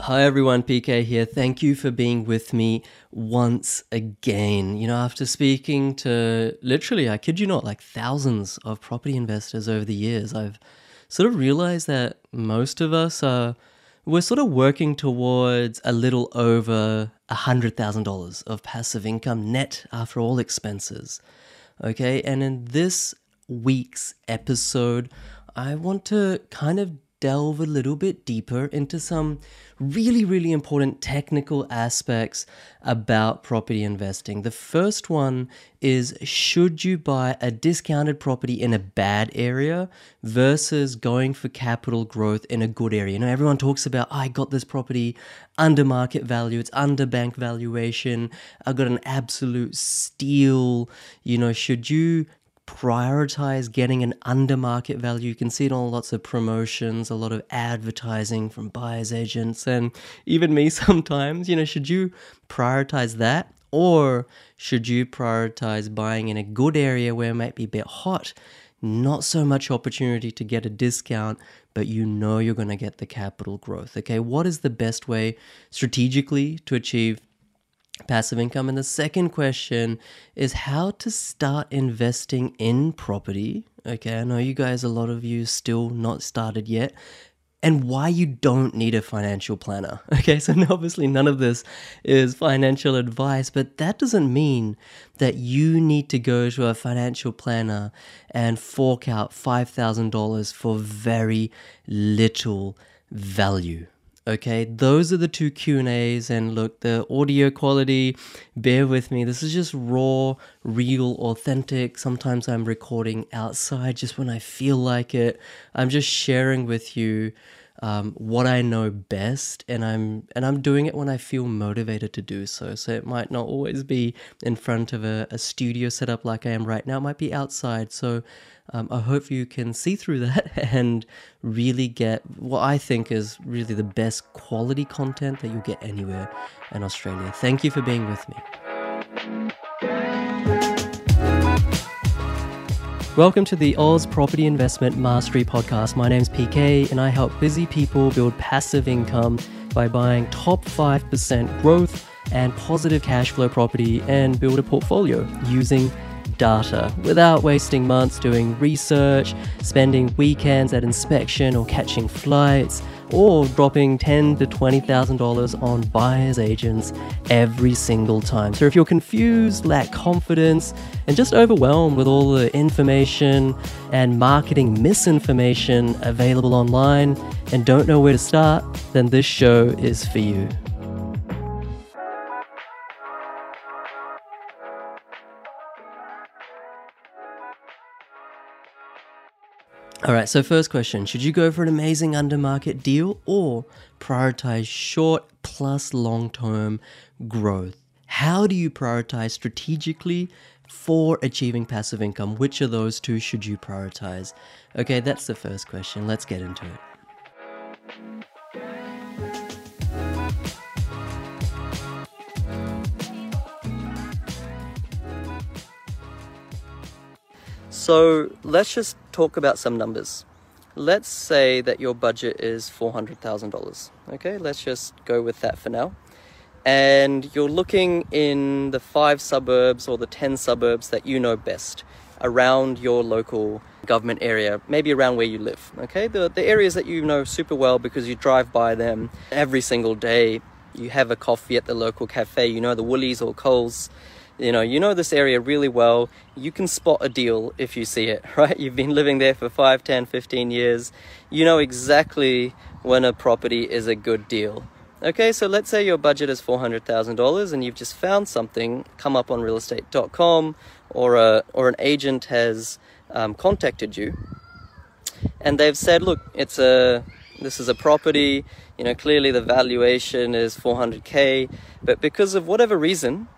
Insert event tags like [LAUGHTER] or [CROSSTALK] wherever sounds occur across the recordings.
Hi everyone, PK here. Thank you for being with me once again. You know, after speaking to literally, I kid you not, like thousands of property investors over the years, I've sort of realized that most of us are we're sort of working towards a little over a hundred thousand dollars of passive income net after all expenses. Okay, and in this week's episode, I want to kind of delve a little bit deeper into some really, really important technical aspects about property investing. The first one is should you buy a discounted property in a bad area versus going for capital growth in a good area? You know, everyone talks about, oh, I got this property under market value, it's under bank valuation, I got an absolute steal. You know, should you prioritize getting an under market value. You can see it on lots of promotions, a lot of advertising from buyers agents, and even me [LAUGHS] sometimes. You know, should you prioritize that? Or should you prioritize buying in a good area where it might be a bit hot? Not so much opportunity to get a discount, but you know you're going to get the capital growth. Okay, what is the best way strategically to achieve passive income. And the second question is how to start investing in property. Okay, I know you guys, a lot of you still not started yet. And why you don't need a financial planner. [LAUGHS] Okay, so [LAUGHS] obviously none of this is financial advice, but that doesn't mean that you need to go to a financial planner and fork out $5,000 for very little value okay? Those are the two q and a's and look the audio quality bear with me. This is just raw real authentic. Sometimes i'm recording outside just when i feel like it. I'm just sharing with you um, what I know best, and I'm and I'm doing it when I feel motivated to do so. So it might not always be in front of a, a studio setup like I am right now. It might be outside. So um, I hope you can see through [LAUGHS] that and really get what I think is really the best quality content that you'll get anywhere in Australia. Thank you for being with me. Welcome to the Oz Property Investment Mastery Podcast. My name's PK, and I help busy people build passive income by buying top 5% growth and positive cash flow property and build a portfolio using data without wasting months doing research, spending weekends at inspection or catching flights, or dropping ten to twenty thousand dollars on buyers agents every single time. So if you're confused, lack confidence, and just overwhelmed with all the information and marketing misinformation available online and don't know where to start, then this show is for you. All right, so first question Should you go for an amazing undermarket deal or prioritize short plus long term growth? How do you prioritize strategically for achieving passive income? Which of those two should you prioritize? Okay, that's the first question. Let's get into it. So let's just talk about some numbers. Let's say that your budget is $400,000. Okay, let's just go with that for now. And you're looking in the five suburbs or the 10 suburbs that you know best around your local government area, maybe around where you live. Okay, the, the areas that you know super well because you drive by them every single day. You have a coffee at the local cafe, you know the Woolies or Coles you know you know this area really well. You can spot a deal if you see it [LAUGHS] right? You've been living there for 5 10 15 years. You know exactly when a property is a good deal. Okay so let's say your budget is $400000 and you've just found something. Come up on realestate.com or a or an agent has um, contacted you and they've said look it's a this is a property. You know clearly the valuation is 400k but because of whatever reason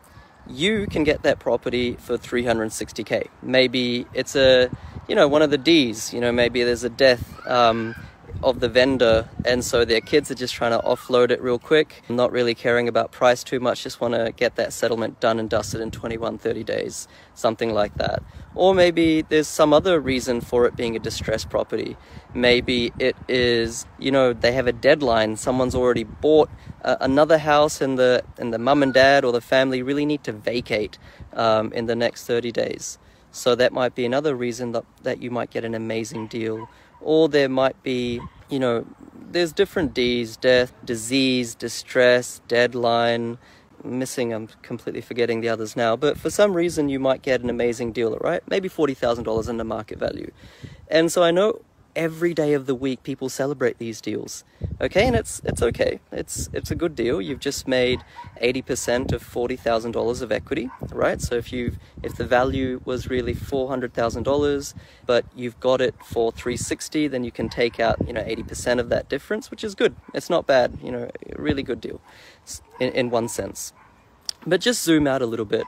you can get that property for 360k. Maybe it's a, you know, one of the D's. You know, maybe there's a death um, of the vendor, and so their kids are just trying to offload it real quick, not really caring about price too much, just want to get that settlement done and dusted in 21, 30 days, something like that. Or maybe there's some other reason for it being a distressed property. Maybe it is, you know, they have a deadline. Someone's already bought uh, another house, and the and the mum and dad or the family really need to vacate um, in the next 30 days. So that might be another reason that, that you might get an amazing deal. Or there might be, you know, there's different D's death, disease, distress, deadline. Missing, I'm completely forgetting the others now. But for some reason, you might get an amazing deal, right? Maybe $40,000 under market value. And so I know every day of the week people celebrate these deals. Okay and it's it's okay. It's it's a good deal. You've just made 80% of $40,000 of equity right? So if you if the value was really $400,000 but you've got it for 360 then you can take out you know 80% of that difference which is good. It's not bad you know really good deal in, in one sense. But just zoom out a little bit.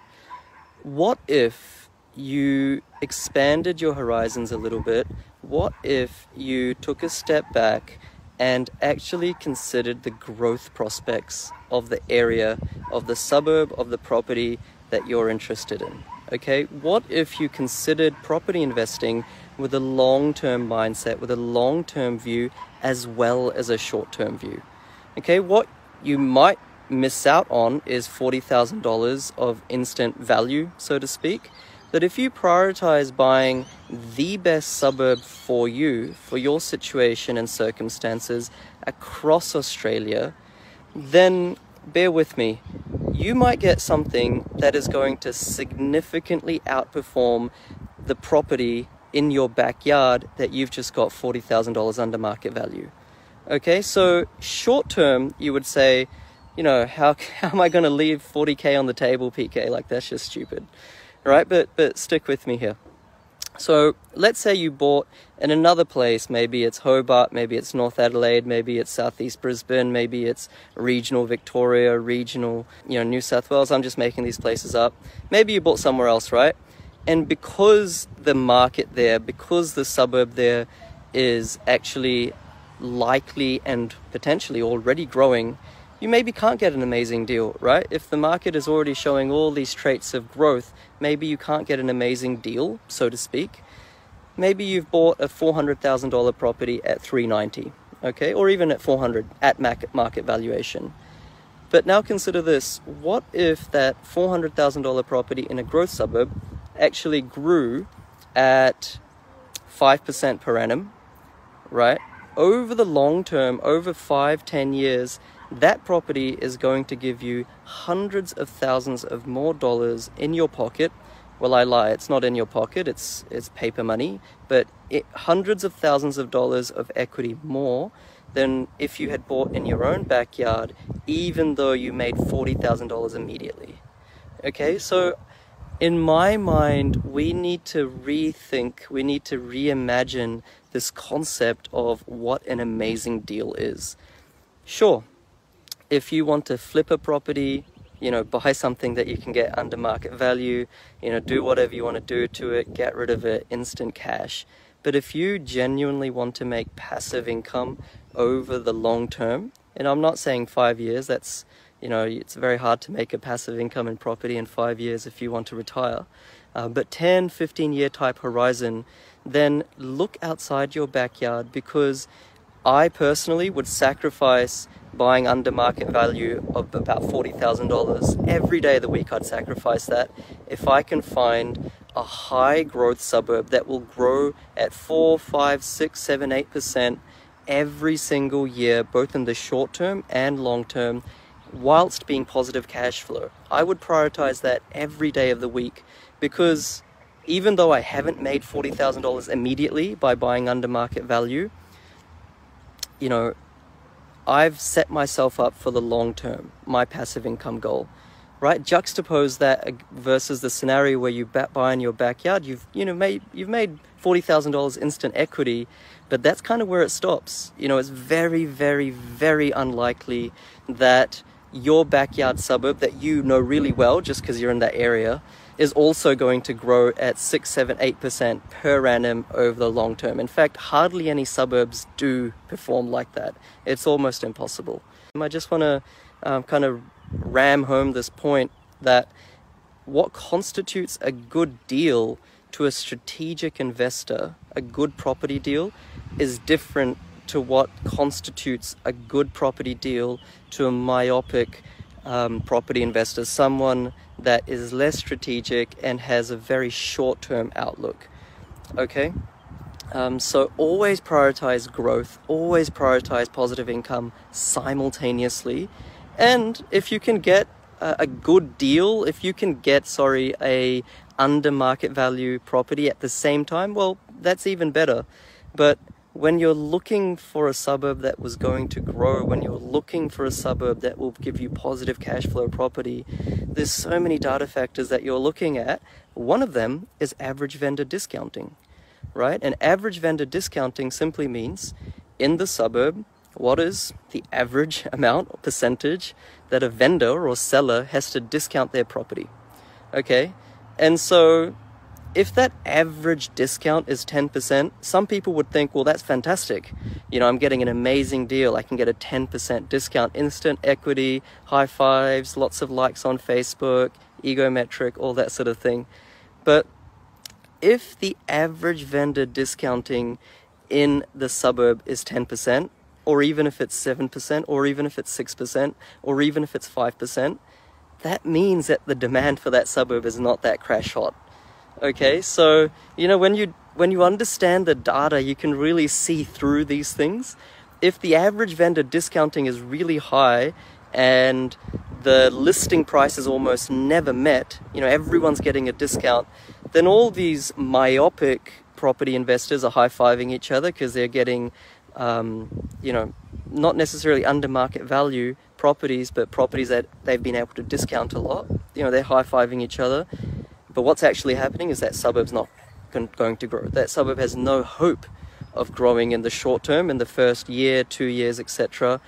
What if you expanded your horizons a little bit what if you took a step back and actually considered the growth prospects of the area, of the suburb, of the property that you're interested in? Okay, what if you considered property investing with a long term mindset, with a long term view, as well as a short term view? Okay, what you might miss out on is $40,000 of instant value, so to speak that if you prioritize buying the best suburb for you, for your situation and circumstances across Australia, then bear with me. You might get something that is going to significantly outperform the property in your backyard that you've just got $40,000 under market value. Okay, so short term, you would say, you know, how, [LAUGHS] how am I going to leave 40K on the table, PK? Like, that's just stupid right? But but stick with me here. So let's say you bought in another place, maybe it's Hobart, maybe it's North Adelaide, maybe it's Southeast Brisbane, maybe it's regional Victoria, regional, you know, New South Wales. I'm just making these places up. Maybe you bought somewhere else, right? And because the market there, because the suburb there is actually likely and potentially already growing, you maybe can't get an amazing deal, right? If the market is already showing all these traits of growth, maybe you can't get an amazing deal, so to speak. Maybe you've bought a $400,000 property at 390, okay, or even at 400 at market valuation. But now consider this, what if that $400,000 property in a growth suburb actually grew at 5% per annum, right? Over the long term, over five, ten years, that property is going to give you hundreds of thousands of more dollars in your pocket. Well, I lie, it's not in your pocket, it's, it's paper money, but it, hundreds of thousands of dollars of equity more than if you had bought in your own backyard, even though you made $40,000 immediately. Okay, so in my mind, we need to rethink, we need to reimagine this concept of what an amazing deal is. Sure, if you want to flip a property, you know, buy something that you can get under market value, you know, do whatever you want to do to it, get rid of it, instant cash. But if you genuinely want to make passive income over the long term, and I'm not saying five years, that's, you know, it's very hard to make a passive income in property in five years if you want to retire. Uh, but 10, 15 year type horizon, then look outside your backyard because I personally would sacrifice buying under market value of about $40,000. Every day of the week, I'd sacrifice that if I can find a high growth suburb that will grow at 4, 5, 6, 7, 8% every single year, both in the short term and long term, whilst being positive cash flow. I would prioritize that every day of the week because even though I haven't made $40,000 immediately by buying under market value, you know, I've set myself up for the long term, my passive income goal, right? Juxtapose that versus the scenario where you buy in your backyard. You've you know made you've made forty thousand dollars instant equity, but that's kind of where it stops. You know, it's very very very unlikely that your backyard suburb that you know really well just because you're in that area is also going to grow at 6, 7, 8% per annum over the long term. In fact, hardly any suburbs do perform like that. It's almost impossible. I just want to um, kind of ram home this point that what constitutes a good deal to a strategic investor, a good property deal, is different to what constitutes a good property deal to a myopic um, property investor, someone that is less strategic and has a very short term outlook. Okay? Um, so always prioritize growth, always prioritize positive income simultaneously. And if you can get a, a good deal, if you can get, sorry, a under market value property at the same time, well, that's even better. But when you're looking for a suburb that was going to grow, when you're looking for a suburb that will give you positive cash flow property, there's so many data factors that you're looking at. One of them is average vendor discounting, right? And average vendor discounting simply means in the suburb, what is the average [LAUGHS] amount or percentage that a vendor or seller has to discount their property? Okay, and so if that average discount is 10%, some people would think, well, that's fantastic. You know, I'm getting an amazing deal. I can get a 10% discount, instant equity, high fives, lots of likes on Facebook, egometric, all that sort of thing. But if the average vendor discounting in the suburb is 10%, or even if it's 7%, or even if it's 6%, or even if it's 5%, that means that the demand for that suburb is not that crash hot Okay, so you know when you when you understand the data, you can really see through these things. If the average vendor discounting is really high and the listing price is almost never met, you know, everyone's getting a discount, then all these myopic property investors are high fiving each other because they're getting, um, you know, not necessarily under market value properties, but properties that they've been able to discount a lot. You know, they're high fiving each other. But what's actually happening is that suburb's not going to grow. That suburb has no hope of growing in the short term, in the first year, two years, etc.,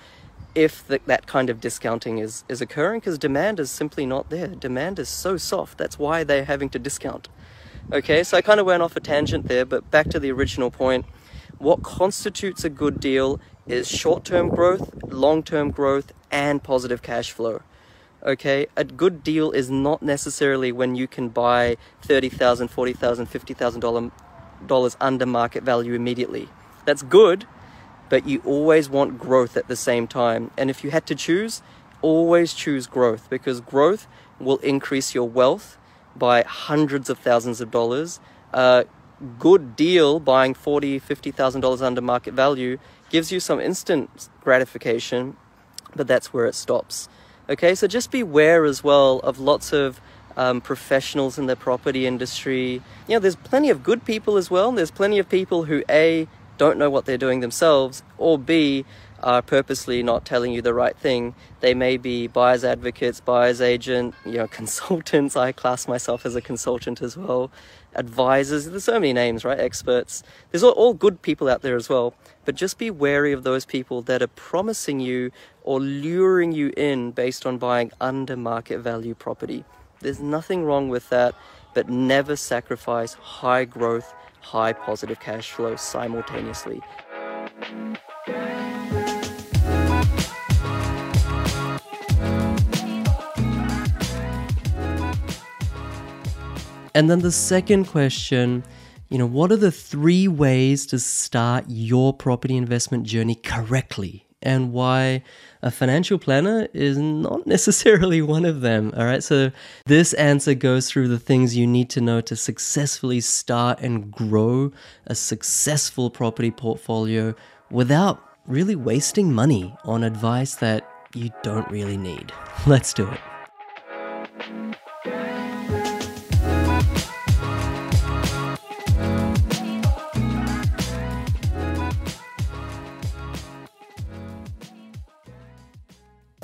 if the, that kind of discounting is, is occurring, because demand is simply not there. Demand is so soft. That's why they're having to discount. Okay, so I kind of went off a tangent there, but back to the original point. What constitutes a good deal is short term growth, long term growth, and positive cash flow okay? A good deal is not necessarily when you can buy $30000 $40000 $50000 under market value immediately. That's good but you always want growth at the same time. And if you had to choose always choose growth because growth will increase your wealth by hundreds of thousands of dollars. A good deal buying $40 $50000 under market value gives you some instant gratification but that's where it stops Okay, so just beware as well of lots of um, professionals in the property industry. You know, there's plenty of good people as well. There's plenty of people who A, don't know what they're doing themselves, or B, are purposely not telling you the right thing. They may be buyer's advocates, buyer's agent, you know, [LAUGHS] consultants. I class myself as a consultant as well. Advisors, there's so many names, right? Experts. There's all, all good people out there as well. But just be wary of those people that are promising you or luring you in based on buying under market value property. There's nothing wrong with that, but never sacrifice high growth, high positive cash flow simultaneously. And then the second question you know, what are the three ways to start your property investment journey correctly? And why a financial planner is not [LAUGHS] necessarily one of them. All right. So, this answer goes through the things you need to know to successfully start and grow a successful property portfolio without really wasting money on advice that you don't really need. [LAUGHS] Let's do it.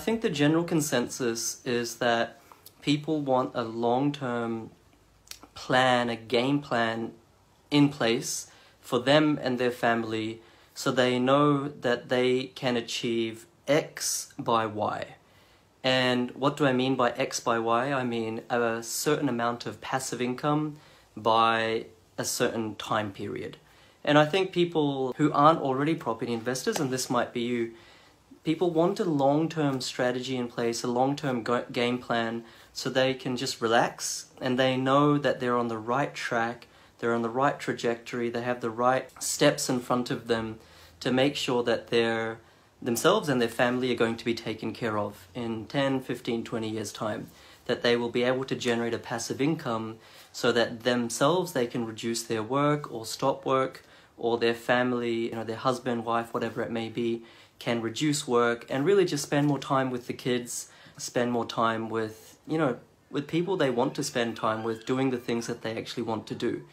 Think the general consensus is that people want a long term plan, a game plan in place for them and their family so they know that they can achieve X by Y. And what do I mean by X by Y? I mean a certain amount of passive income by a certain time period. And I think people who aren't already property investors, and this might be you, people want a long term strategy in place, a long term game plan, so they can just relax and they know that they're on the right track, they're on the right trajectory, they have the right steps in front of them to make sure that they're themselves and their family are going to be taken care of in 10, 15, 20 years' time. That they will be able to generate a passive income so that themselves they can reduce their work or stop work, or their family, you know, their husband, wife, whatever it may be, can reduce work and really just spend more time with the kids, spend more time with, you know, with people they want to spend time with, doing the things that they actually want to do.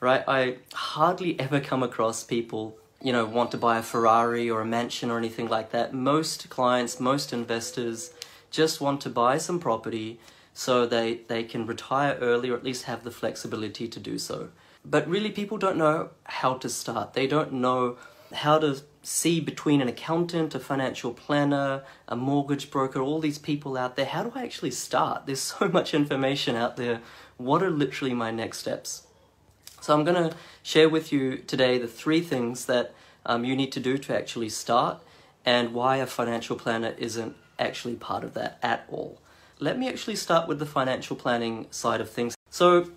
Right? I hardly ever come across people you know, want to buy a Ferrari or a mansion or anything like that. Most clients, most investors just want to buy some property so they, they can retire early or at least have the flexibility to do so. But really, people don't know how to start. They don't know how to see between an accountant, a financial planner, a mortgage broker, all these people out there. How do I actually start? There's [LAUGHS] so much information out there. What are literally my next steps? So I'm going to share with you today the three things that um, you need to do to actually start and why a financial planner isn't actually part of that at all. Let me actually start with the financial planning side of things. So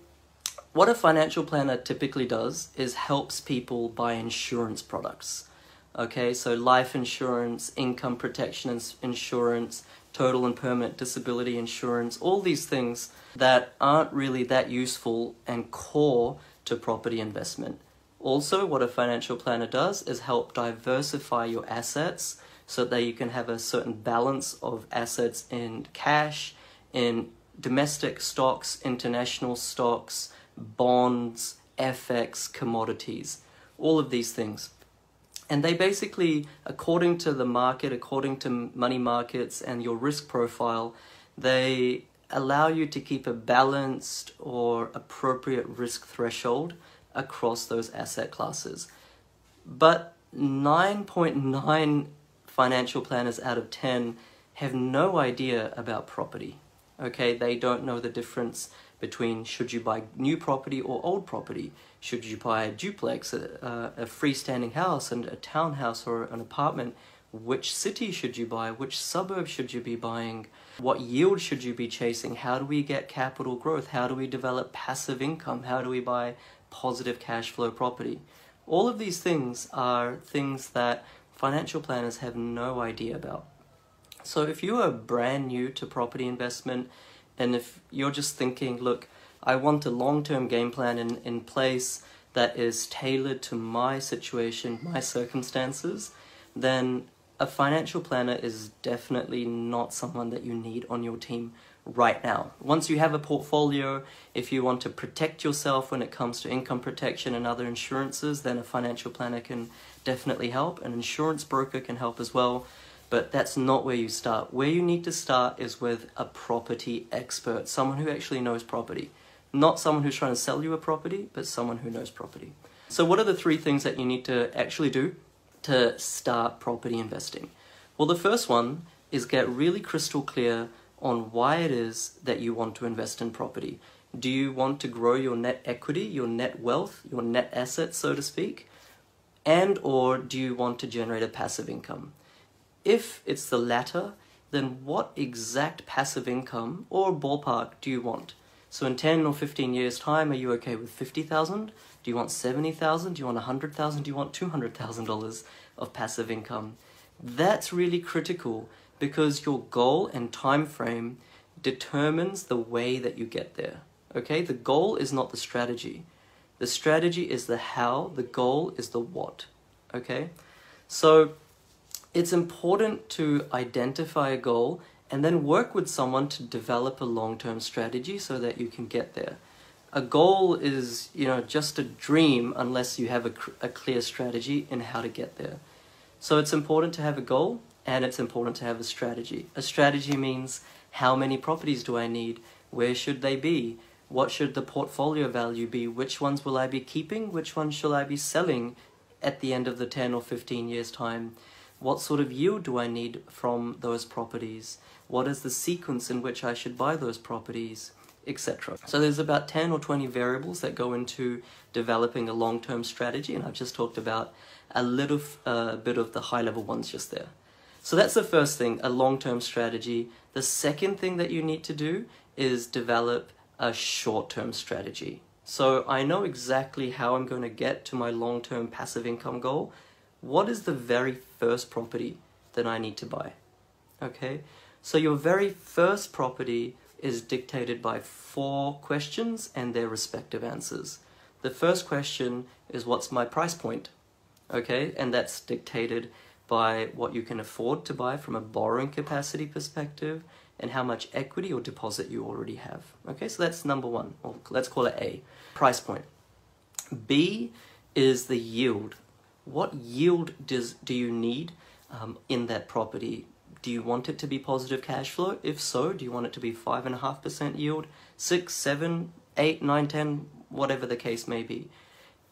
what a financial planner typically does is helps people buy insurance products. Okay, so life insurance, income protection insurance, total and permanent disability insurance, all these things that aren't really that useful and core to property investment. Also, what a financial planner does is help diversify your assets so that you can have a certain balance of assets in cash, in domestic stocks, international stocks, bonds, FX, commodities, all of these things. And they basically, according to the market, according to money markets and your risk profile, they allow you to keep a balanced or appropriate risk threshold across those asset classes. But 9.9 financial planners out of 10 have no idea about property. Okay, they don't know the difference between should you buy new property or old property. Should you buy a duplex, a, a freestanding house, and a townhouse or an apartment? Which city should you buy? Which suburb should you be buying? What yield should you be chasing? How do we get capital growth? How do we develop passive income? How do we buy positive cash flow property? All of these things are things that financial planners have no idea about. So if you are brand new to property investment and if you're just thinking, look, I want a long term game plan in, in place that is tailored to my situation, my circumstances, then a financial planner is definitely not someone that you need on your team right now. Once you have a portfolio, if you want to protect yourself when it comes to income protection and other insurances, then a financial planner can definitely help. An insurance broker can help as well, but that's not where you start. Where you need to start is with a property expert, someone who actually knows property. Not someone who's trying to sell you a property, but someone who knows property. So, what are the three things that you need to actually do to start property investing? Well, the first one is get really crystal clear on why it is that you want to invest in property. Do you want to grow your net equity, your net wealth, your net assets, so to speak? And or do you want to generate a passive income? If it's the latter, then what exact passive income or ballpark do you want? So in 10 or 15 years time, are you okay with 50,000? Do you want 70,000? Do you want 100,000? Do you want $200,000 of passive income? That's really critical because your goal and time frame determines the way that you get there. Okay? The goal is not the strategy. The strategy is the how, the goal is the what. Okay? So it's important to identify a goal and then work with someone to develop a long-term strategy so that you can get there. A goal is you know just a dream unless you have a, a clear strategy in how to get there. So it's important to have a goal and it's important to have a strategy. A strategy means how many properties do i need? Where should they be? What should the portfolio value be? Which ones will i be keeping? Which ones shall i be selling at the end of the 10 or 15 years time What sort of yield do I need from those properties? What is the sequence in which I should buy those properties? etc. So there's about 10 or 20 variables that go into developing a long-term strategy and I've just talked about a little uh, bit of the high-level ones just there. So that's the first thing, a long-term strategy. The second thing that you need to do is develop a short-term strategy. So I know exactly how I'm going to get to my long-term passive income goal. What is the very first property that I need to buy? Okay, so your very first property is dictated by four questions and their respective answers. The first question is what's my price point? Okay, and that's dictated by what you can afford to buy from a borrowing capacity perspective and how much equity or deposit you already have. Okay, so that's number one, or let's call it A, price point. B is the yield. What yield does do you need um, in that property do you want it to be positive cash flow? If so, do you want it to be 5.5% yield, 6, 7, 8, 9, 10, whatever the case may be?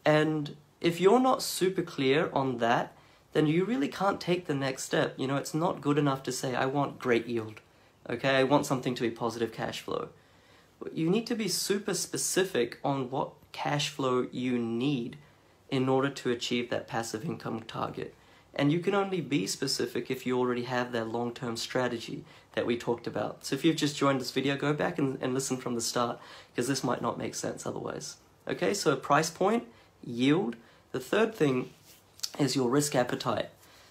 And if you're not super clear on that, then you really can't take the next step. You know, it's not good enough to say, I want great yield. Okay, I want something to be positive cash flow. You need to be super specific on what cash flow you need in order to achieve that passive income target. And you can only be specific if you already have that long-term strategy that we talked about. So if you've just joined this video, go back and, and listen from the start because this might not make sense otherwise. Okay, so price point, yield. The third thing is your risk appetite.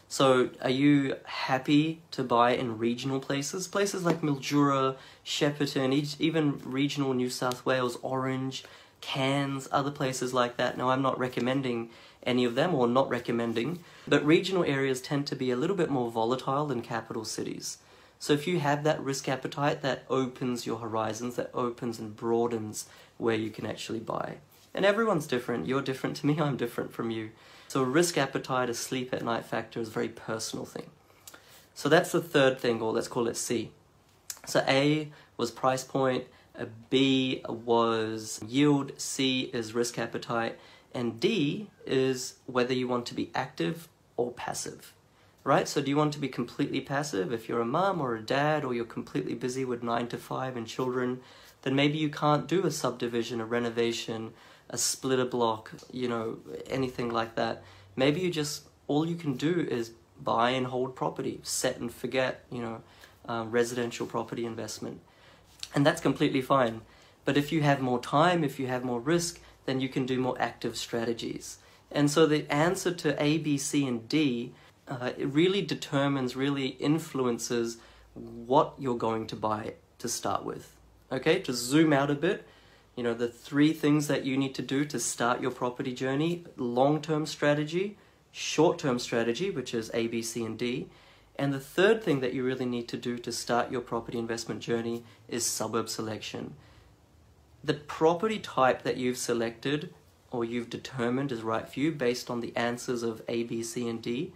So are you happy to buy in regional places? Places like Mildura, Shepparton, even regional New South Wales, Orange, Cairns, other places like that. Now I'm not recommending any of them or not recommending, but regional areas tend to be a little bit more volatile than capital cities. So if you have that risk appetite, that opens your horizons, that opens and broadens where you can actually buy. And everyone's different. You're different to me, I'm different from you. So risk appetite, a sleep at night factor is a very personal thing. So that's the third thing, or let's call it C. So A was price point, B was yield, C is risk appetite, and D is whether you want to be active or passive. Right? So do you want to be completely passive? If you're a mom or a dad or you're completely busy with 9 to 5 and children, then maybe you can't do a subdivision, a renovation, a splitter block, you know, anything like that. Maybe you just, all you can do is buy and hold property, set and forget, you know, um, residential property investment. And that's completely fine. But if you have more time, if you have more risk, then you can do more active strategies. And so the answer to A, B, C, and D uh, it really determines, really influences what you're going to buy to start with. Okay, to zoom out a bit, you know, the three things that you need to do to start your property journey long term strategy, short term strategy, which is A, B, C, and D. And the third thing that you really need to do to start your property investment journey is suburb selection the property type that you've selected or you've determined is right for you based on the answers of A, B, C, and D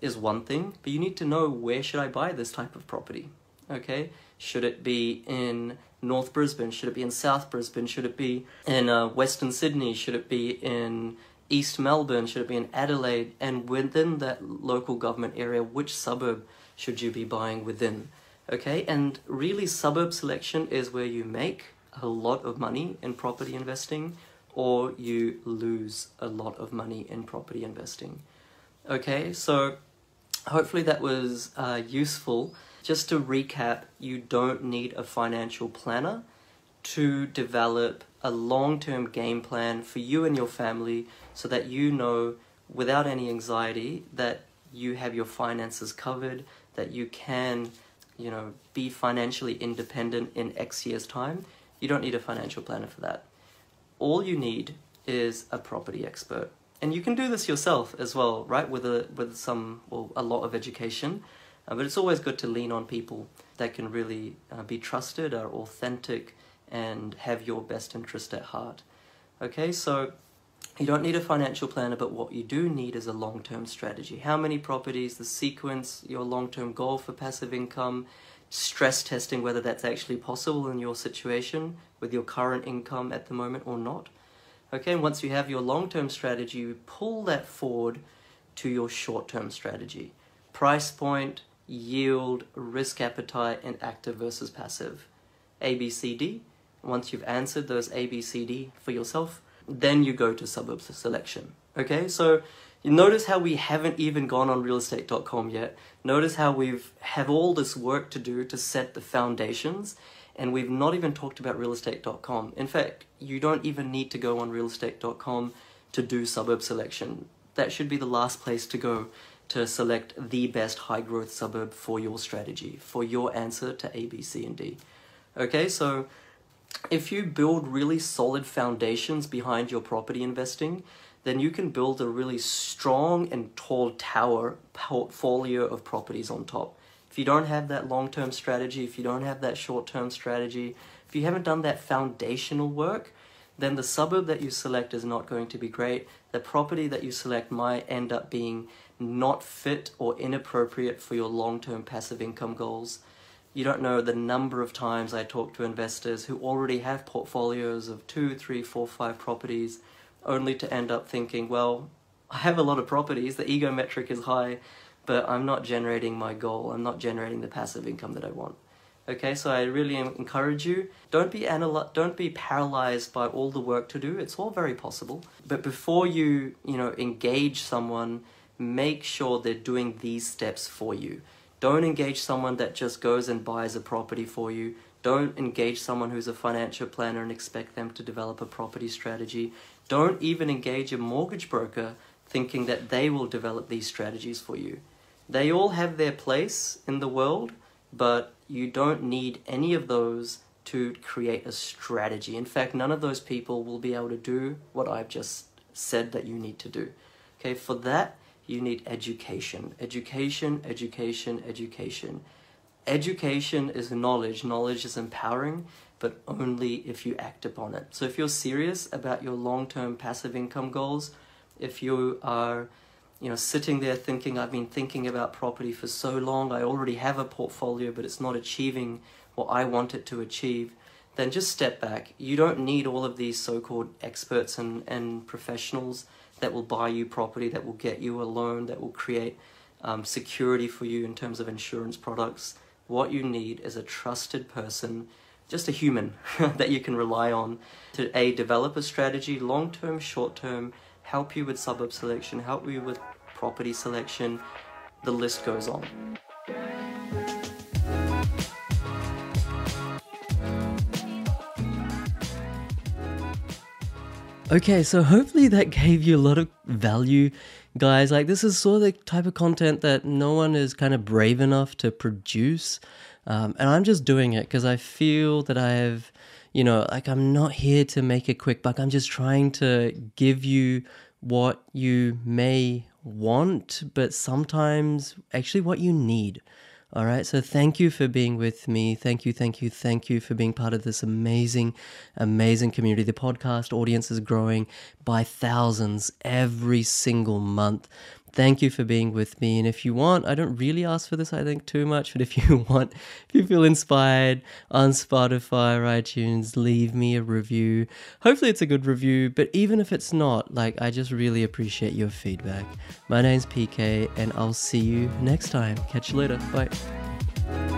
is one thing, but you need to know where should I buy this type of property, okay? Should it be in North Brisbane? Should it be in South Brisbane? Should it be in uh, Western Sydney? Should it be in East Melbourne? Should it be in Adelaide? And within that local government area, which suburb should you be buying within? Okay, and really suburb selection is where you make a lot of money in property investing or you lose a lot of money in property investing. Okay, so hopefully that was uh, useful. Just to recap, you don't need a financial planner to develop a long-term game plan for you and your family so that you know without any anxiety that you have your finances covered, that you can, you know, be financially independent in X years time you don't need a financial planner for that. All you need is a property expert. And you can do this yourself as well, right? With a with some well a lot of education, uh, but it's always good to lean on people that can really uh, be trusted, are authentic, and have your best interest at heart. Okay, so you don't need a financial planner, but what you do need is a long-term strategy. How many properties, the sequence, your long-term goal for passive income, stress testing whether that's actually possible in your situation with your current income at the moment or not. Okay, and once you have your long term strategy, you pull that forward to your short term strategy. price point, yield, risk appetite, and active versus passive. ABCD. Once you've answered those ABCD for yourself, then you go to suburb selection. Okay, so you notice how we haven't even gone on realestate.com yet. Notice how we've have all this work to do to set the foundations and we've not even talked about realestate.com. In fact, you don't even need to go on realestate.com to do suburb selection. That should be the last place to go to select the best high growth suburb for your strategy, for your answer to A, B, C, and D. Okay, so if you build really solid foundations behind your property investing, then you can build a really strong and tall tower portfolio of properties on top. If you don't have that long term strategy, if you don't have that short term strategy, if you haven't done that foundational work, then the suburb that you select is not going to be great. The property that you select might end up being not fit or inappropriate for your long term passive income goals. You don't know the number of times I talk to investors who already have portfolios of two, three, four, five properties, only to end up thinking, well, I have a lot of properties, the ego metric is high, but I'm not generating my goal. I'm not generating the passive income that I want. Okay, so I really encourage you, don't be anal- don't be paralyzed by all the work to do. It's all very possible. But before you, you know, engage someone, make sure they're doing these steps for you. Don't engage someone that just goes and buys a property for you. Don't engage someone who's a financial planner and expect them to develop a property strategy. Don't even engage a mortgage broker thinking that they will develop these strategies for you. They all have their place in the world, but you don't need any of those to create a strategy. In fact, none of those people will be able to do what I've just said that you need to do. Okay, for that, you need education. Education, education, education. Education is knowledge. Knowledge is empowering, but only if you act upon it. So if you're serious about your long-term passive income goals, if you are you know, sitting there thinking, I've been thinking about property for so long, I already have a portfolio, but it's not achieving what I want it to achieve, then just step back. You don't need all of these so called experts and, and professionals that will buy you property, that will get you a loan, that will create um, security for you in terms of insurance products. What you need is a trusted person, just a human [LAUGHS] that you can rely on to A, develop a strategy, long term, short term help you with suburb selection, help you with property selection, the list goes on. Okay, so hopefully that gave you a lot of value, guys. Like, this is sort of the type of content that no one is kind of brave enough to produce. Um, and I'm just doing it because I feel that I have you know, like I'm not here to make a quick buck. I'm just trying to give you what you may want, but sometimes actually what you need. All right. So thank you for being with me. Thank you, thank you, thank you for being part of this amazing, amazing community. The podcast audience is growing by thousands every single month thank you for being with me. And if you want, I don't really ask for this, I think, too much, but if you [LAUGHS] want, if you feel inspired on Spotify or iTunes, leave me a review. Hopefully, it's a good review, but even if it's not, like, I just really appreciate your feedback. My name's PK, and I'll see you next time. Catch you later. Bye.